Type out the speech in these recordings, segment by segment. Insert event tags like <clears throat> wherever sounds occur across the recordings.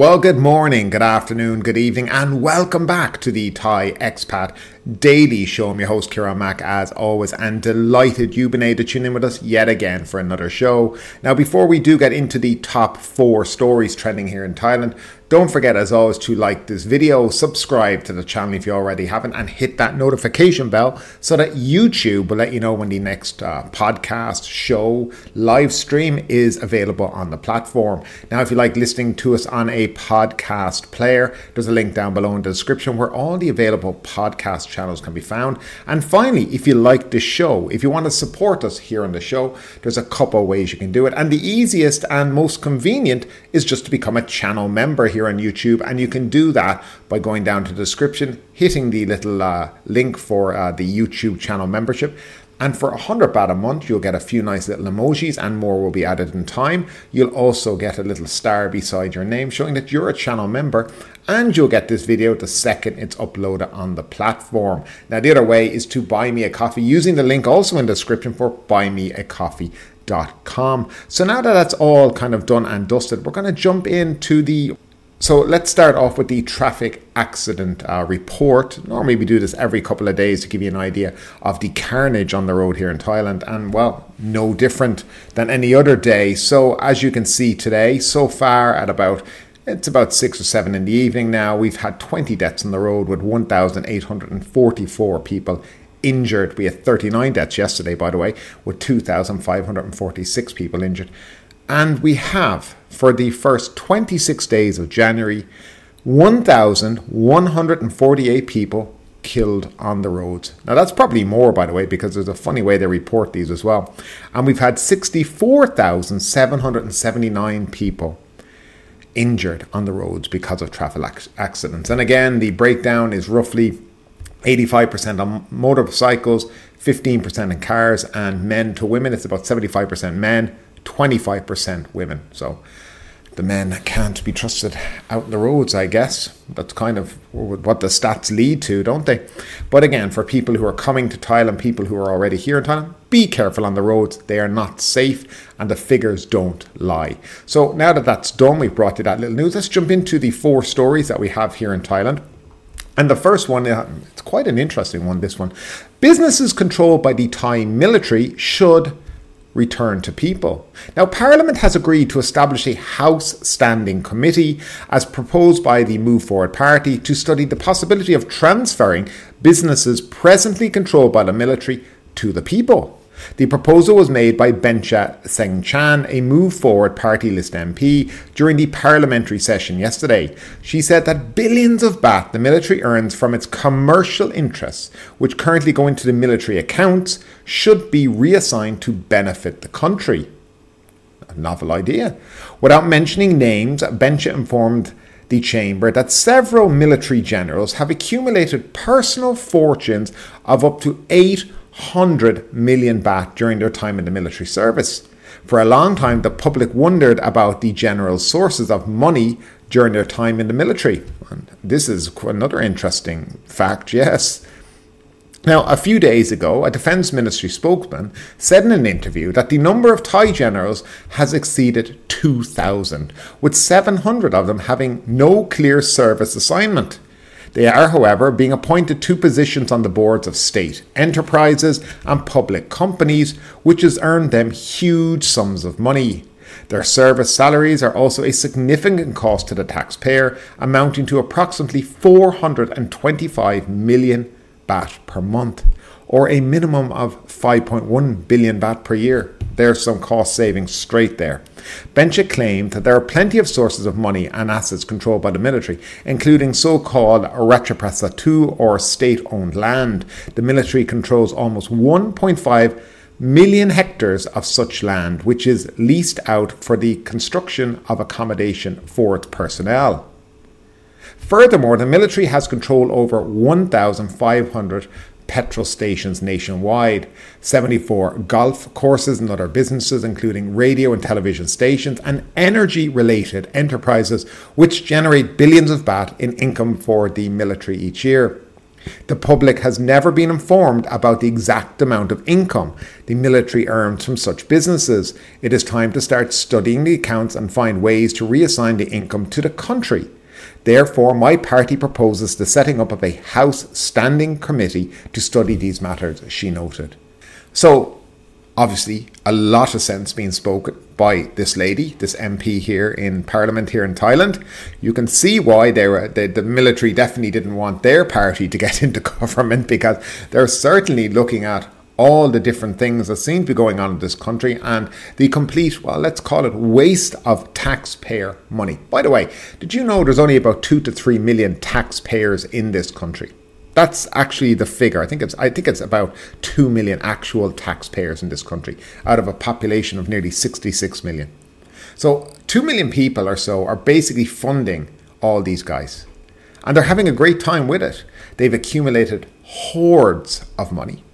Well, good morning, good afternoon, good evening, and welcome back to the Thai Expat Daily Show. I'm your host, Kieran Mack, as always, and delighted you've been able to tune in with us yet again for another show. Now, before we do get into the top four stories trending here in Thailand, don't forget, as always, to like this video, subscribe to the channel if you already haven't, and hit that notification bell so that YouTube will let you know when the next uh, podcast, show, live stream is available on the platform. Now, if you like listening to us on a podcast player, there's a link down below in the description where all the available podcast channels can be found. And finally, if you like the show, if you want to support us here on the show, there's a couple ways you can do it. And the easiest and most convenient is just to become a channel member here on YouTube, and you can do that by going down to the description, hitting the little uh, link for uh, the YouTube channel membership. And for 100 baht a month, you'll get a few nice little emojis and more will be added in time. You'll also get a little star beside your name showing that you're a channel member and you'll get this video the second it's uploaded on the platform. Now, the other way is to buy me a coffee using the link also in the description for buymeacoffee.com. So now that that's all kind of done and dusted, we're going to jump into the so let's start off with the traffic accident uh, report. Normally, we do this every couple of days to give you an idea of the carnage on the road here in Thailand, and well, no different than any other day. So, as you can see today, so far at about it's about six or seven in the evening now, we've had 20 deaths on the road with 1,844 people injured. We had 39 deaths yesterday, by the way, with 2,546 people injured. And we have, for the first 26 days of January, 1,148 people killed on the roads. Now, that's probably more, by the way, because there's a funny way they report these as well. And we've had 64,779 people injured on the roads because of traffic accidents. And again, the breakdown is roughly 85% on motorcycles, 15% in cars, and men to women, it's about 75% men, 25% women. So the men can't be trusted out in the roads, I guess. That's kind of what the stats lead to, don't they? But again, for people who are coming to Thailand, people who are already here in Thailand, be careful on the roads. They are not safe and the figures don't lie. So now that that's done, we've brought you that little news. Let's jump into the four stories that we have here in Thailand. And the first one, uh, it's quite an interesting one, this one. Businesses controlled by the Thai military should return to people. Now, Parliament has agreed to establish a House Standing Committee, as proposed by the Move Forward Party, to study the possibility of transferring businesses presently controlled by the military to the people. The proposal was made by Bencha Sengchan, a Move Forward party list MP, during the parliamentary session yesterday. She said that billions of baht the military earns from its commercial interests, which currently go into the military accounts, should be reassigned to benefit the country. A novel idea. Without mentioning names, Bencha informed the chamber that several military generals have accumulated personal fortunes of up to 8 100 million baht during their time in the military service. For a long time, the public wondered about the general sources of money during their time in the military. And this is another interesting fact, yes. Now, a few days ago, a Defence Ministry spokesman said in an interview that the number of Thai generals has exceeded 2,000, with 700 of them having no clear service assignment. They are, however, being appointed to positions on the boards of state enterprises and public companies, which has earned them huge sums of money. Their service salaries are also a significant cost to the taxpayer, amounting to approximately 425 million baht per month, or a minimum of 5.1 billion baht per year. There's some cost savings straight there. Bencha claimed that there are plenty of sources of money and assets controlled by the military, including so called Ratchaphatsadu or state owned land. The military controls almost 1.5 million hectares of such land, which is leased out for the construction of accommodation for its personnel. Furthermore, the military has control over 1,500 petrol stations nationwide, 74 golf courses and other businesses, including radio and television stations, and energy related enterprises, which generate billions of baht in income for the military each year. The public has never been informed about the exact amount of income the military earns from such businesses. It is time to start studying the accounts and find ways to reassign the income to the country. Therefore, my party proposes the setting up of a House Standing Committee to study these matters, she noted. So, obviously a lot of sense being spoken by this lady, this MP here in Parliament here in Thailand. You can see why they were the, the military definitely didn't want their party to get <laughs> into government because they're certainly looking at all the different things that seem to be going on in this country and the complete, well, let's call it waste of taxpayer money. By the way, did you know there's only about two to three million taxpayers in this country? That's actually the figure. I think it's I think it's about two million actual taxpayers in this country out of a population of nearly 66 million. So two million people or so are basically funding all these guys, and they're having a great time with it. They've accumulated hordes of money.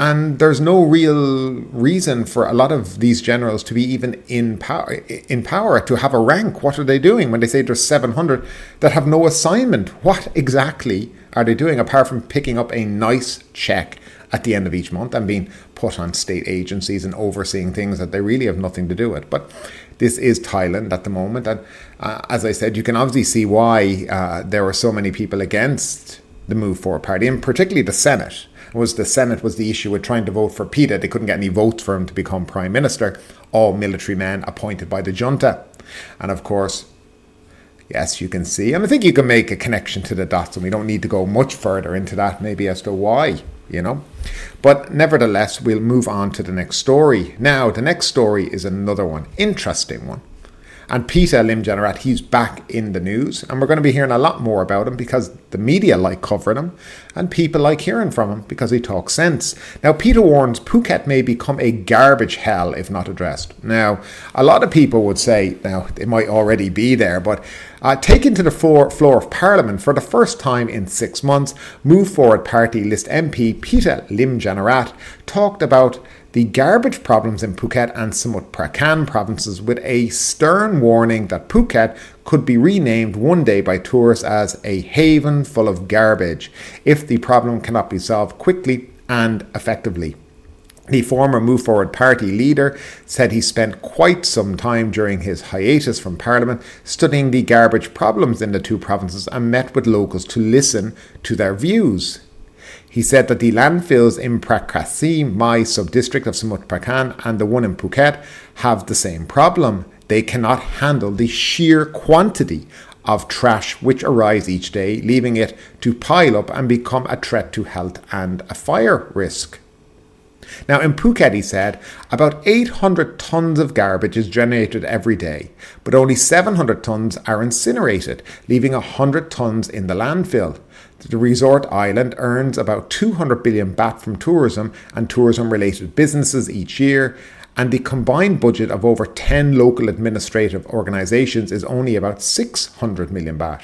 And there's no real reason for a lot of these generals to be even in power. In power to have a rank. What are they doing when they say there's 700 that have no assignment? What exactly are they doing apart from picking up a nice check at the end of each month and being put on state agencies and overseeing things that they really have nothing to do with? But this is Thailand at the moment, and uh, as I said, you can obviously see why uh, there were so many people against the Move Forward Party, and particularly the Senate. Was the Senate was the issue with trying to vote for Pita? They couldn't get any votes for him to become prime minister. All military men appointed by the junta, and of course, yes, you can see, and I think you can make a connection to the dots, and we don't need to go much further into that, maybe as to why, you know. But nevertheless, we'll move on to the next story. Now, the next story is another one, interesting one. And Pita Limjaroenrat, he's back in the news, and we're going to be hearing a lot more about him because the media like covering him, and people like hearing from him because he talks sense. Now, Pita warns Phuket may become a garbage hell if not addressed. Now, a lot of people would say, now, it might already be there, but uh, taken to the floor, floor of Parliament for the first time in six months, Move Forward Party list MP Pita Limjaroenrat talked about the garbage problems in Phuket and Samut Prakan provinces with a stern warning that Phuket could be renamed one day by tourists as a haven full of garbage if the problem cannot be solved quickly and effectively. The former Move Forward Party leader said he spent quite some time during his hiatus from Parliament studying the garbage problems in the two provinces and met with locals to listen to their views. He said that the landfills in Prakasi, my sub-district of Samut Prakan, and the one in Phuket have the same problem. They cannot handle the sheer quantity of trash which arrives each day, leaving it to pile up and become a threat to health and a fire risk. Now, in Phuket, he said, about 800 tons of garbage is generated every day, but only 700 tons are incinerated, leaving 100 tons in the landfill. The resort island earns about 200 billion baht from tourism and tourism related businesses each year, and the combined budget of over 10 local administrative organisations is only about 600 million baht.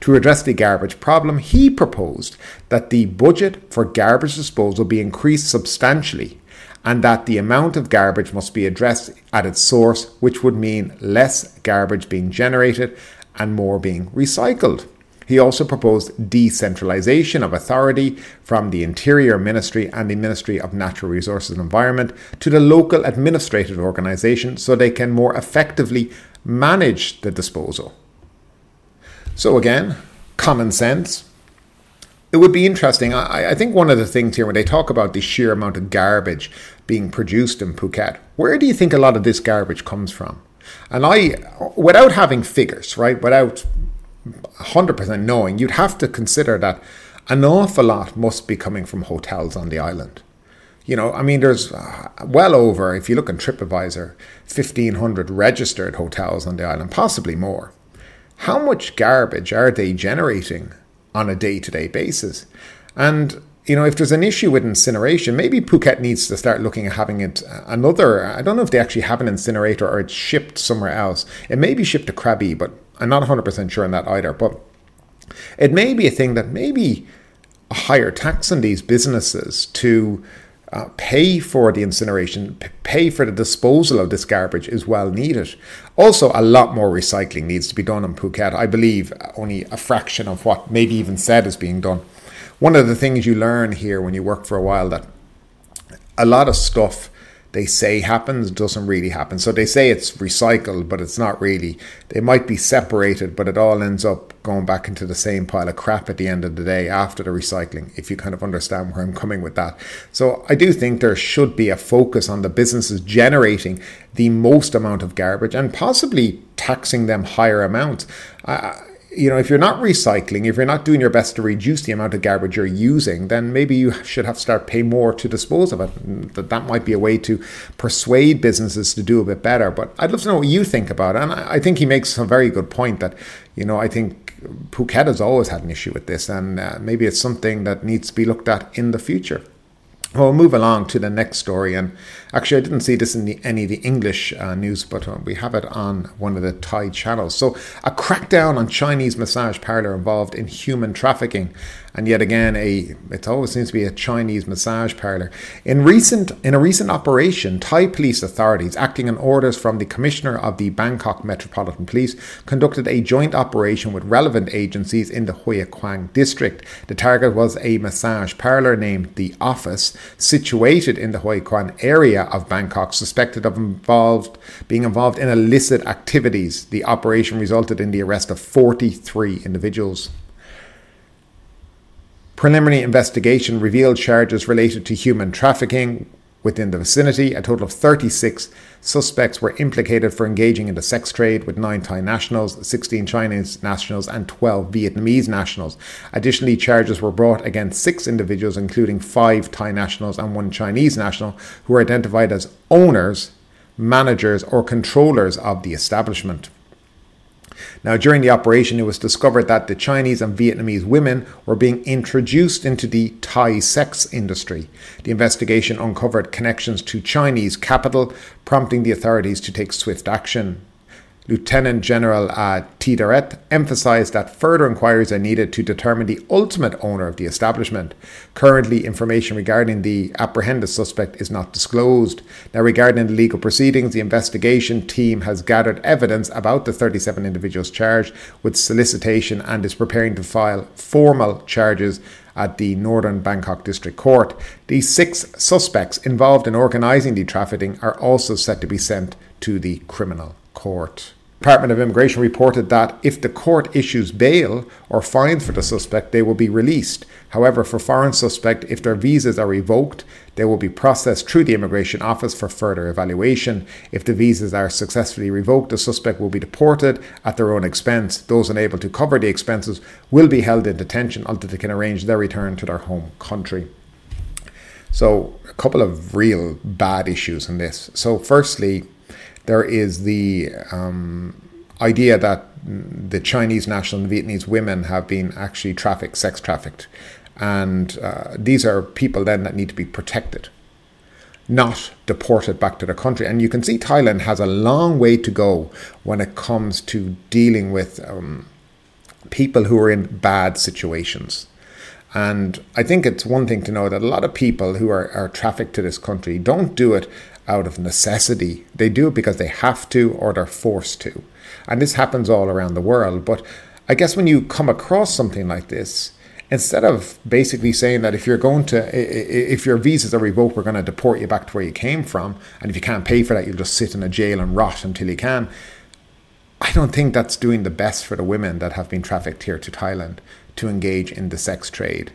To address the garbage problem, he proposed that the budget for garbage disposal be increased substantially and that the amount of garbage must be addressed at its source, which would mean less garbage being generated and more being recycled. He also proposed decentralization of authority from the Interior Ministry and the Ministry of Natural Resources and Environment to the local administrative organization so they can more effectively manage the disposal. So, again, common sense. It would be interesting. I, I, think one of the things here, when they talk about the sheer amount of garbage being produced in Phuket, where do you think a lot of this garbage comes from? And I, without having figures, right, without 100% knowing, you'd have to consider that an awful lot must be coming from hotels on the island. You know, I mean, there's uh, well over, if you look in TripAdvisor, 1,500 registered hotels on the island, possibly more. How much garbage are they generating on a day to day basis? And, you know, if there's an issue with incineration, maybe Phuket needs to start looking at having it uh, another. I don't know if they actually have an incinerator or it's shipped somewhere else. It may be shipped to Krabi, but I'm not 100% sure on that either, but it may be a thing that maybe a higher tax on these businesses to uh, pay for the incineration, p- pay for the disposal of this garbage is well needed. Also, a lot more recycling needs to be done in Phuket. I believe only a fraction of what maybe even said is being done. one of the things you learn here when you work for a while that a lot of stuff they say happens doesn't really happen. So they say it's recycled, but it's not really. They might be separated, but it all ends up going back into the same pile of crap at the end of the day after the recycling, if you kind of understand where I'm coming with that. So I do think there should be a focus on the businesses generating the most amount of garbage and possibly taxing them higher amounts. Uh, you know, if you're not recycling, if you're not doing your best to reduce the amount of garbage you're using, then maybe you should have to start pay more to dispose of it. That that might be a way to persuade businesses to do a bit better. But I'd love to know what you think about it. And I think he makes a very good point that, you know, I think Phuket has always had an issue with this, and uh, maybe it's something that needs to be looked at in the future. Well, we'll move along to the next story. And actually, I didn't see this in the, any of the English uh, news, but uh, we have it on one of the Thai channels. So, a crackdown on Chinese massage parlor involved in human trafficking and yet again a it always seems to be a Chinese massage parlor. In recent in a recent operation, Thai police authorities, acting on orders from the Commissioner of the Bangkok Metropolitan Police, conducted a joint operation with relevant agencies in the Huai Khwang district. The target was a massage parlor named The Office, situated in the Huai Khwang area of Bangkok, suspected of involved being involved in illicit activities. The operation resulted in the arrest of 43 individuals. Preliminary investigation revealed charges related to human trafficking within the vicinity. A total of 36 suspects were implicated for engaging in the sex trade with nine Thai nationals, 16 Chinese nationals, and 12 Vietnamese nationals. Additionally, charges were brought against six individuals, including five Thai nationals and one Chinese national, who were identified as owners, managers, or controllers of the establishment. Now, during the operation, it was discovered that the Chinese and Vietnamese women were being introduced into the Thai sex industry. The investigation uncovered connections to Chinese capital, prompting the authorities to take swift action. Lieutenant General uh, Tidaret emphasized that further inquiries are needed to determine the ultimate owner of the establishment. Currently, information regarding the apprehended suspect is not disclosed. Now, regarding the legal proceedings, the investigation team has gathered evidence about the 37 individuals charged with solicitation and is preparing to file formal charges at the Northern Bangkok District Court. The six suspects involved in organising the trafficking are also set to be sent to the criminal court. Department of Immigration reported that if the court issues bail or fines for the suspect, they will be released. However, for foreign suspect, if their visas are revoked, they will be processed through the immigration office for further evaluation. If the visas are successfully revoked, the suspect will be deported at their own expense. Those unable to cover the expenses will be held in detention until they can arrange their return to their home country. So, a couple of real bad issues in this. So, firstly, there is the um, idea that the Chinese national and Vietnamese women have been actually trafficked, sex trafficked. And uh, these are people then that need to be protected, not deported back to their country. And you can see Thailand has a long way to go when it comes to dealing with um, people who are in bad situations. And I think it's one thing to know that a lot of people who are, are trafficked to this country don't do it out of necessity. They do it because they have to or they're forced to. And this happens all around the world. But I guess when you come across something like this, instead of basically saying that if you're going to, if your visas are revoked, we're going to deport you back to where you came from, and if you can't pay for that, you'll just sit in a jail and rot until you can. I don't think that's doing the best for the women that have been trafficked here to Thailand to engage in the sex trade.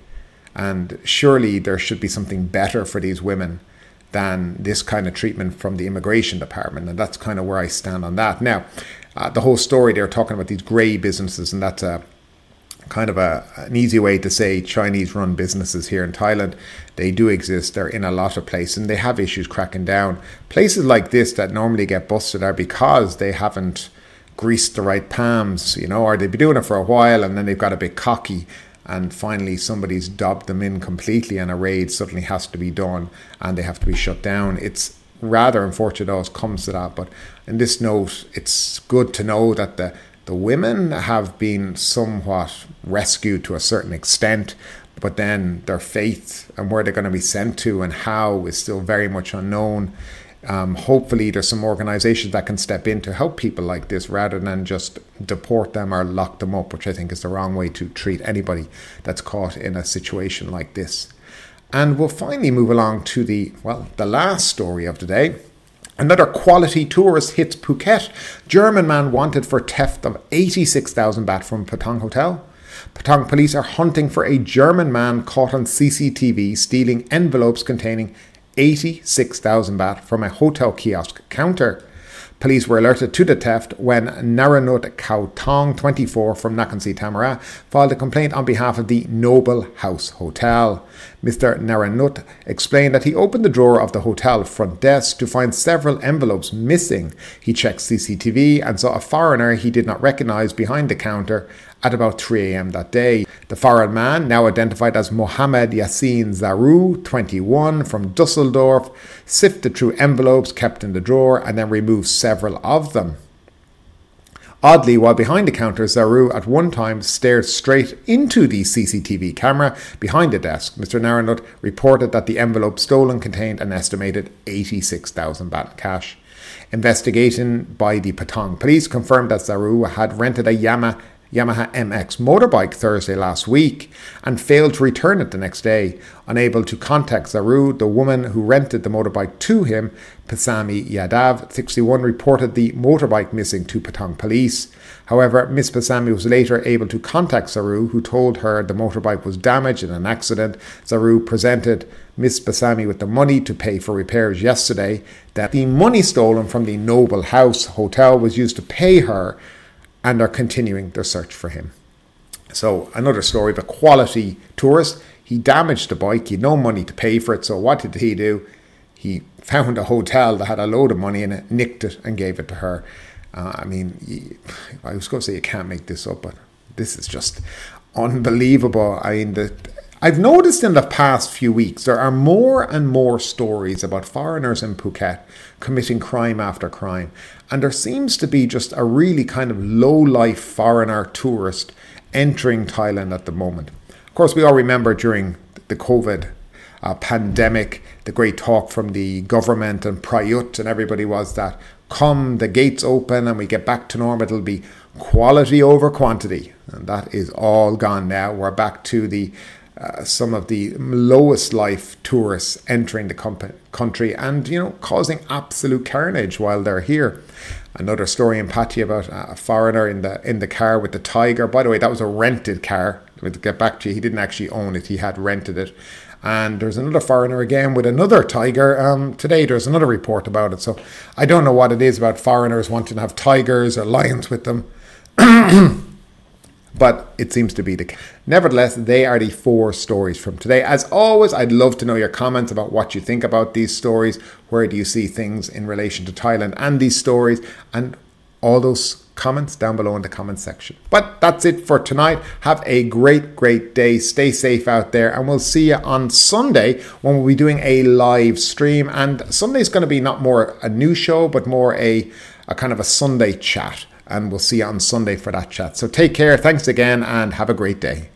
And surely there should be something better for these women than this kind of treatment from the immigration department. And that's kind of where I stand on that. Now, uh, the whole story they're talking about these grey businesses, and that's a kind of a, an easy way to say Chinese run businesses here in Thailand. They do exist. They're in a lot of places and they have issues cracking down. Places like this that normally get busted are because they haven't greased the right palms, you know, or they've been doing it for a while and then they've got a bit cocky and finally somebody's dobbed them in completely and a raid suddenly has to be done and they have to be shut down. It's rather unfortunate it comes to that, but in this note, it's good to know that the the women have been somewhat rescued to a certain extent, but then their faith and where they're going to be sent to and how is still very much unknown. Um, hopefully, there's some organizations that can step in to help people like this rather than just deport them or lock them up, which I think is the wrong way to treat anybody that's caught in a situation like this. And we'll finally move along to the, well, the last story of the day. Another quality tourist hits Phuket. German man wanted for theft of 86,000 baht from Patong Hotel. Patong police are hunting for a German man caught on CCTV stealing envelopes containing 86,000 baht from a hotel kiosk counter. Police were alerted to the theft when Naranut Kautong, 24, from Nakhon Si Thammarat, filed a complaint on behalf of the Noble House Hotel. Mr. Naranut explained that he opened the drawer of the hotel front desk to find several envelopes missing. He checked CCTV and saw a foreigner he did not recognize behind the counter at about 3 a.m. that day. The foreign man, now identified as Mohammed Yassin Zaru, 21, from Dusseldorf, sifted through envelopes kept in the drawer and then removed several of them. Oddly, while behind the counter, Zaru at one time stared straight into the CCTV camera behind the desk. Mr. Naranut reported that the envelope stolen contained an estimated 86,000 baht cash. Investigation by the Patong police confirmed that Zaru had rented a Yamaha Yamaha MX motorbike Thursday last week and failed to return it the next day. Unable to contact Zaru, the woman who rented the motorbike to him, Pasami Yadav, 61, reported the motorbike missing to Patong police. However, Miss Pasami was later able to contact Zaru, who told her the motorbike was damaged in an accident. Zaru presented Miss Pasami with the money to pay for repairs yesterday. That the money stolen from the Noble House Hotel was used to pay her and are continuing their search for him. So, another story of a quality tourist. He damaged the bike, he had no money to pay for it. So, what did he do? He found a hotel that had a load of money in it, nicked it, and gave it to her. Uh, I mean, I was going to say you can't make this up, but this is just unbelievable. I mean, the, I've noticed in the past few weeks there are more and more stories about foreigners in Phuket committing crime after crime. And there seems to be just a really kind of low life foreigner tourist entering Thailand at the moment. Of course, we all remember during the COVID uh, pandemic, the great talk from the government and Prayut and everybody was that come the gates open and we get back to normal, it'll be quality over quantity. And that is all gone now. We're back to the uh, some of the lowest life tourists entering the comp- country and you know causing absolute carnage while they're here. Another story in Pattaya about a foreigner in the in the car with the tiger. By the way, that was a rented car. To get back to you, he didn't actually own it; he had rented it. And there's another foreigner again with another tiger. Um, today there's another report about it. So I don't know what it is about foreigners wanting to have tigers or lions with them. <clears throat> but it seems to be the case. Nevertheless, they are the four stories from today. As always, I'd love to know your comments about what you think about these stories. Where do you see things in relation to Thailand and these stories? And all those comments down below in the comment section. But that's it for tonight. Have a great, great day. Stay safe out there, and we'll see you on Sunday when we'll be doing a live stream. And Sunday's going to be not more a new show, but more a, a kind of a Sunday chat and we'll see you on Sunday for that chat. So take care, thanks again, and have a great day.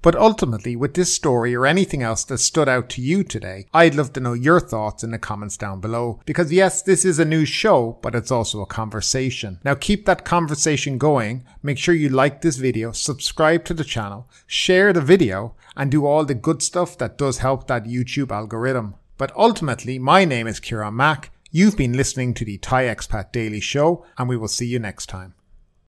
But ultimately, with this story or anything else that stood out to you today, I'd love to know your thoughts in the comments down below. Because yes, this is a new show, but it's also a conversation. Now keep that conversation going. Make sure you like this video, subscribe to the channel, share the video, and do all the good stuff that does help that YouTube algorithm. But ultimately, my name is Kieran Mack You've been listening to the Thai Expat Daily Show, and we will see you next time.